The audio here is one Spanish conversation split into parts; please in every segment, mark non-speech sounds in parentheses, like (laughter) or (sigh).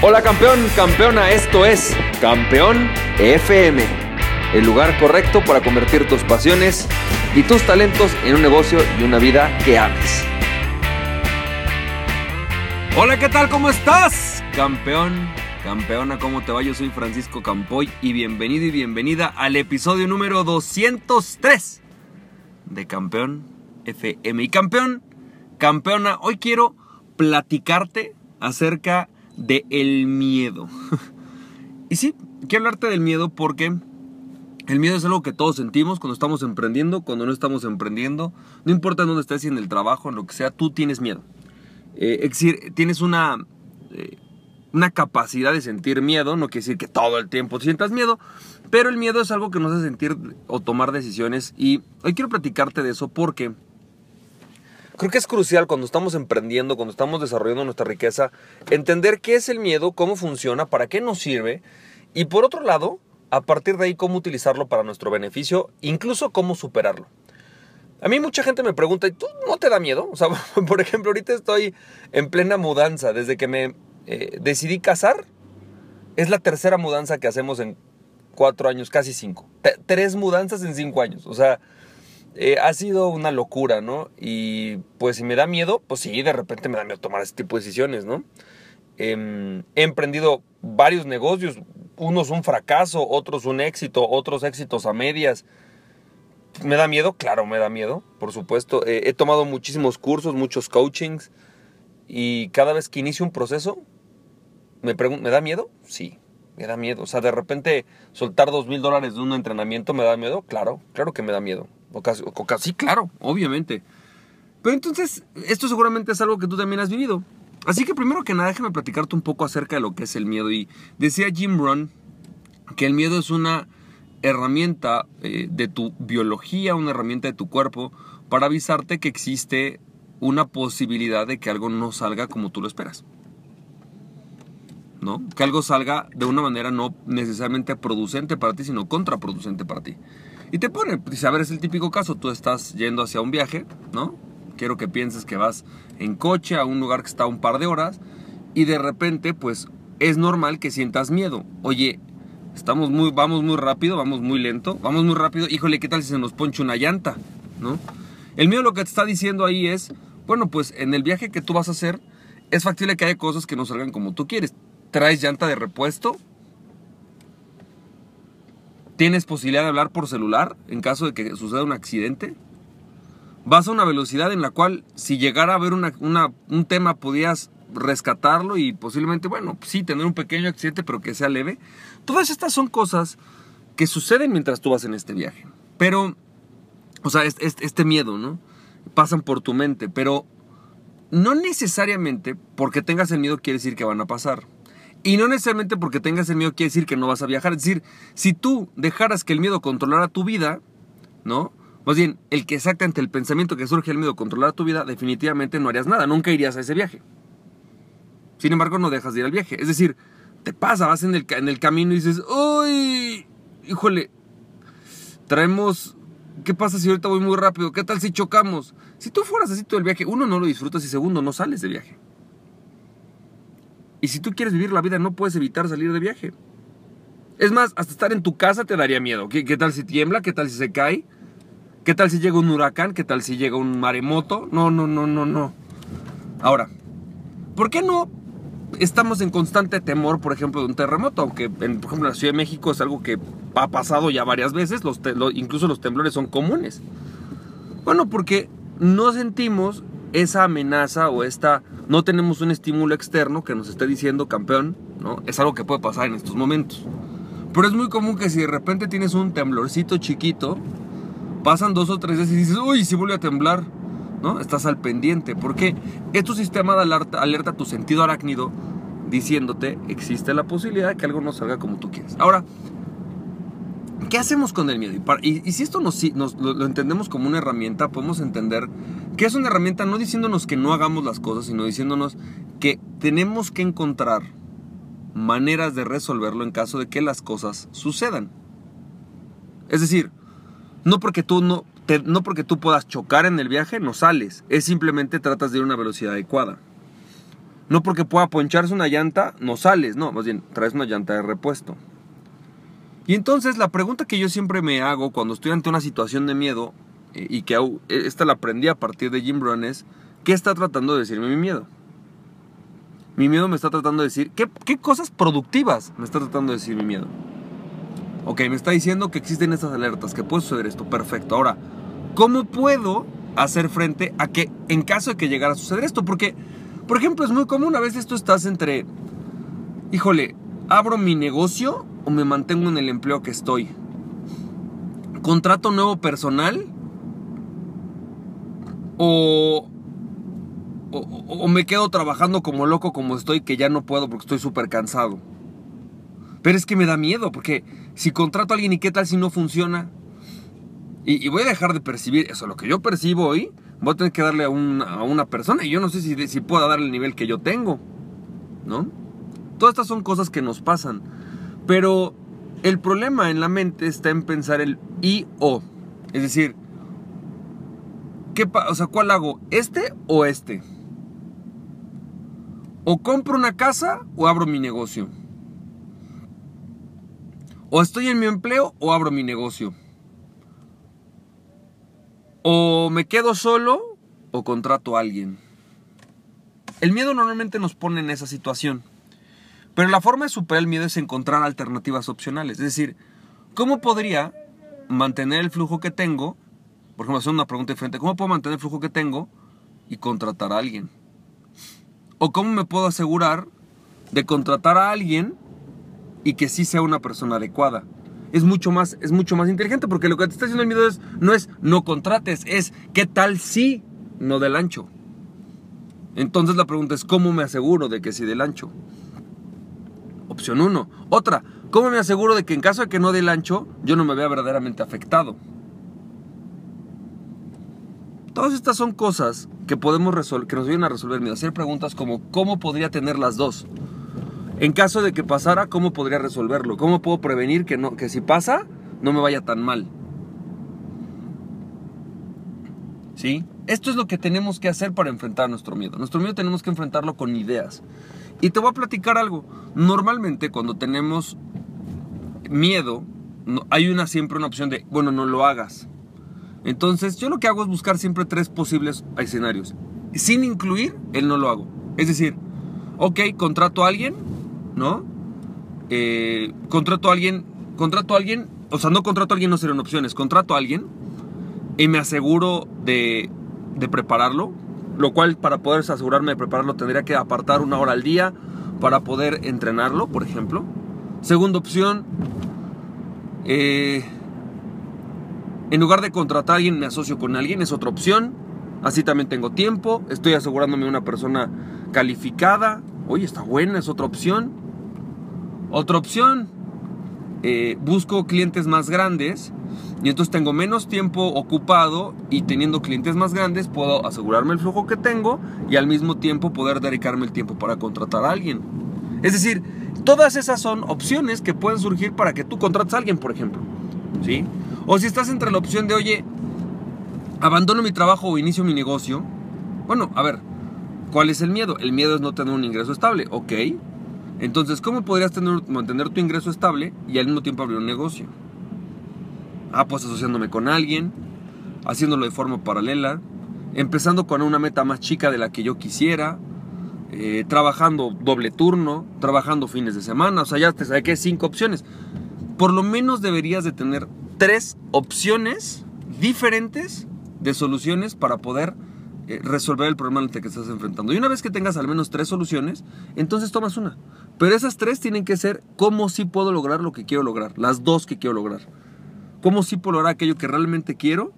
Hola campeón, campeona, esto es Campeón FM, el lugar correcto para convertir tus pasiones y tus talentos en un negocio y una vida que ames. Hola, ¿qué tal? ¿Cómo estás? Campeón, campeona, ¿cómo te va? Yo soy Francisco Campoy y bienvenido y bienvenida al episodio número 203 de Campeón FM. Y campeón, campeona, hoy quiero platicarte acerca de el miedo. (laughs) y sí, quiero hablarte del miedo porque el miedo es algo que todos sentimos cuando estamos emprendiendo, cuando no estamos emprendiendo. No importa en dónde estés, en el trabajo, en lo que sea, tú tienes miedo. Eh, es decir, tienes una, eh, una capacidad de sentir miedo, no quiere decir que todo el tiempo sientas miedo, pero el miedo es algo que nos hace sentir o tomar decisiones. Y hoy quiero platicarte de eso porque Creo que es crucial cuando estamos emprendiendo, cuando estamos desarrollando nuestra riqueza, entender qué es el miedo, cómo funciona, para qué nos sirve y por otro lado, a partir de ahí cómo utilizarlo para nuestro beneficio, incluso cómo superarlo. A mí mucha gente me pregunta, ¿y tú no te da miedo? O sea, (laughs) por ejemplo, ahorita estoy en plena mudanza, desde que me eh, decidí casar, es la tercera mudanza que hacemos en cuatro años, casi cinco. tres mudanzas en cinco años. O sea, eh, ha sido una locura, ¿no? Y pues si me da miedo, pues sí, de repente me da miedo tomar ese tipo de decisiones, ¿no? Em, he emprendido varios negocios, unos un fracaso, otros un éxito, otros éxitos a medias. ¿Me da miedo? Claro, me da miedo, por supuesto. Eh, he tomado muchísimos cursos, muchos coachings y cada vez que inicio un proceso, me ¿me da miedo? Sí, me da miedo. O sea, de repente soltar dos mil dólares de un entrenamiento me da miedo. Claro, claro que me da miedo. O casi, claro, obviamente. Pero entonces, esto seguramente es algo que tú también has vivido. Así que primero que nada, déjame platicarte un poco acerca de lo que es el miedo. Y decía Jim Rohn que el miedo es una herramienta eh, de tu biología, una herramienta de tu cuerpo para avisarte que existe una posibilidad de que algo no salga como tú lo esperas. ¿No? Que algo salga de una manera no necesariamente producente para ti, sino contraproducente para ti. Y te pone, dice, a ver, es el típico caso, tú estás yendo hacia un viaje, ¿no? Quiero que pienses que vas en coche a un lugar que está un par de horas y de repente, pues, es normal que sientas miedo. Oye, estamos muy, vamos muy rápido, vamos muy lento, vamos muy rápido, híjole, ¿qué tal si se nos ponche una llanta? ¿No? El miedo lo que te está diciendo ahí es, bueno, pues en el viaje que tú vas a hacer, es factible que haya cosas que no salgan como tú quieres. ¿Traes llanta de repuesto? ¿Tienes posibilidad de hablar por celular en caso de que suceda un accidente? Vas a una velocidad en la cual si llegara a haber un tema podías rescatarlo y posiblemente, bueno, sí, tener un pequeño accidente pero que sea leve. Todas estas son cosas que suceden mientras tú vas en este viaje. Pero, o sea, este, este miedo, ¿no? Pasan por tu mente, pero no necesariamente porque tengas el miedo quiere decir que van a pasar. Y no necesariamente porque tengas el miedo quiere decir que no vas a viajar. Es decir, si tú dejaras que el miedo controlara tu vida, ¿no? Más bien, el que exactamente el pensamiento que surge el miedo controlara tu vida, definitivamente no harías nada, nunca irías a ese viaje. Sin embargo, no dejas de ir al viaje. Es decir, te pasa, vas en el, en el camino y dices, ¡Uy! Híjole, traemos... ¿Qué pasa si ahorita voy muy rápido? ¿Qué tal si chocamos? Si tú fueras así todo el viaje, uno, no lo disfrutas y segundo, no sales de viaje. Y si tú quieres vivir la vida, no puedes evitar salir de viaje. Es más, hasta estar en tu casa te daría miedo. ¿Qué, tal si tiembla? ¿Qué tal si se cae? ¿Qué tal si llega un huracán? ¿Qué tal si llega un maremoto? No, no, no, no, no. Ahora, ¿por qué no estamos en constante temor, por ejemplo, de un terremoto? Aunque, en, por ejemplo, en la Ciudad de México es algo que ha pasado ya varias veces, los, incluso los temblores son comunes. Bueno, porque no sentimos esa amenaza o esta no tenemos un estímulo externo que nos esté diciendo campeón, ¿no? Es algo que puede pasar en estos momentos. Pero es muy común que si de repente tienes un temblorcito chiquito, pasan dos o tres veces y dices, uy, si vuelve a temblar, ¿no? Estás al pendiente, porque es sistema de alerta, alerta tu sentido arácnido diciéndote, existe la posibilidad de que algo no salga como tú quieres. Ahora, ¿Qué hacemos con el miedo? Y, si esto nos, lo, entendemos como una herramienta, podemos entender que es una herramienta no diciéndonos que no hagamos las cosas, sino diciéndonos que tenemos que encontrar maneras de resolverlo en caso de que las cosas sucedan. Es decir, no porque tú no, no porque tú puedas chocar en el viaje, no sales. Es simplemente tratas de ir a una velocidad adecuada. No porque pueda poncharse una llanta, no sales, no, más bien traes una llanta de repuesto. Y entonces la pregunta que yo siempre me hago cuando estoy ante una situación de miedo, eh, y que e, esta la aprendí a partir de Jim Brown, es, ¿qué está tratando de decirme mi miedo? Mi miedo me está tratando de decir, ¿qué, qué cosas productivas me está tratando de decir mi miedo? Ok, me está diciendo que existen estas alertas, que puede suceder esto, perfecto. Ahora, ¿cómo puedo hacer frente a que en caso de que llegara a suceder esto? Porque, por ejemplo, es muy común, a veces tú estás entre, híjole, ¿abro mi negocio o me mantengo en el empleo que estoy? ¿Contrato nuevo personal? ¿O, o, me quedo trabajando como loco como estoy que ya no puedo porque estoy súper cansado? Pero es que me da miedo, porque si contrato a alguien y qué tal si no funciona. Y, voy a dejar de percibir eso, lo que yo percibo hoy, voy a tener que darle a una, persona y yo no sé si, si pueda dar el nivel que yo tengo. ¿No? Todas estas son cosas que nos pasan. Pero el problema en la mente está en pensar el y o. Es decir, ¿qué o sea, ¿cuál hago? ¿Este o este? ¿O compro una casa o abro mi negocio? O estoy en mi empleo o abro mi negocio. O me quedo solo o contrato a alguien. El miedo normalmente nos pone en esa situación. Pero la forma de superar el miedo es encontrar alternativas opcionales. Es decir, ¿cómo podría mantener el flujo que tengo? Por ejemplo, hacer una pregunta diferente. ¿Cómo puedo mantener el flujo que tengo y contratar a alguien? ¿O cómo me puedo asegurar de contratar a alguien y que sí sea una persona adecuada. Es mucho más, es mucho más inteligente porque lo que te está diciendo el miedo es, no es no contrates, es qué tal si no del ancho. Entonces la pregunta es, ¿cómo me aseguro de que sí del ancho? Opción 1. Otra, ¿cómo me aseguro de que en caso de que no del ancho, yo no me vea verdaderamente afectado? Todas estas son cosas que podemos que nos vienen a resolver miedo. Hacer preguntas como, ¿cómo podría tener las dos? En caso de que pasara, ¿cómo podría resolverlo? ¿Cómo puedo prevenir que, no, que si pasa, no me vaya tan mal? ¿Sí? Esto es lo que tenemos que hacer para enfrentar nuestro miedo. Nuestro miedo tenemos que enfrentarlo con ideas. Y te voy a platicar algo. Normalmente cuando tenemos miedo, hay una siempre una opción de, bueno, no lo hagas. Entonces yo lo que hago es buscar siempre tres posibles escenarios, sin incluir el no lo hago. Es decir, ok, contrato a alguien, ¿no? Eh, contrato a alguien, contrato a alguien, o sea, no contrato a alguien no serían opciones, contrato a alguien y me aseguro de, de prepararlo, lo cual para poder asegurarme de prepararlo tendría que apartar una hora al día para poder entrenarlo, por ejemplo. Segunda opción, eh, en lugar de contratar a alguien me asocio con alguien, es otra opción. Así también tengo tiempo, estoy asegurándome una persona calificada. Oye, está buena, es otra opción. Otra opción, eh, busco clientes más grandes y entonces tengo menos tiempo ocupado y teniendo clientes más grandes puedo asegurarme el flujo que tengo y al mismo tiempo poder dedicarme el tiempo para contratar a alguien. Es decir, todas esas son opciones que pueden surgir para que tú contrates a alguien, por ejemplo. ¿Sí? O si estás entre la opción de, oye, abandono mi trabajo o inicio mi negocio. Bueno, a ver, ¿cuál es el miedo? El miedo es no tener un ingreso estable, ok. Entonces, ¿cómo podrías tener, mantener tu ingreso estable y al mismo tiempo abrir un negocio? Ah, pues asociándome con alguien, haciéndolo de forma paralela, empezando con una meta más chica de la que yo quisiera, eh, trabajando doble turno, trabajando fines de semana, o sea, ya te saqué cinco opciones. Por lo menos deberías de tener tres opciones diferentes de soluciones para poder eh, resolver el problema al que estás enfrentando. Y una vez que tengas al menos tres soluciones, entonces tomas una. Pero esas tres tienen que ser cómo sí puedo lograr lo que quiero lograr, las dos que quiero lograr. Cómo sí puedo lograr aquello que realmente quiero,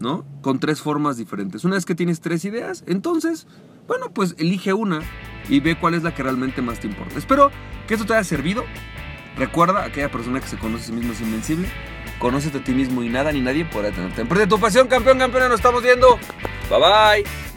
¿no? Con tres formas diferentes. Una vez que tienes tres ideas, entonces, bueno, pues elige una y ve cuál es la que realmente más te importa. Espero que esto te haya servido. Recuerda, aquella persona que se conoce a sí mismo es invencible. Conócete a ti mismo y nada ni nadie podrá tenerte. Emprende tu pasión, campeón, campeona. Nos estamos viendo. Bye bye.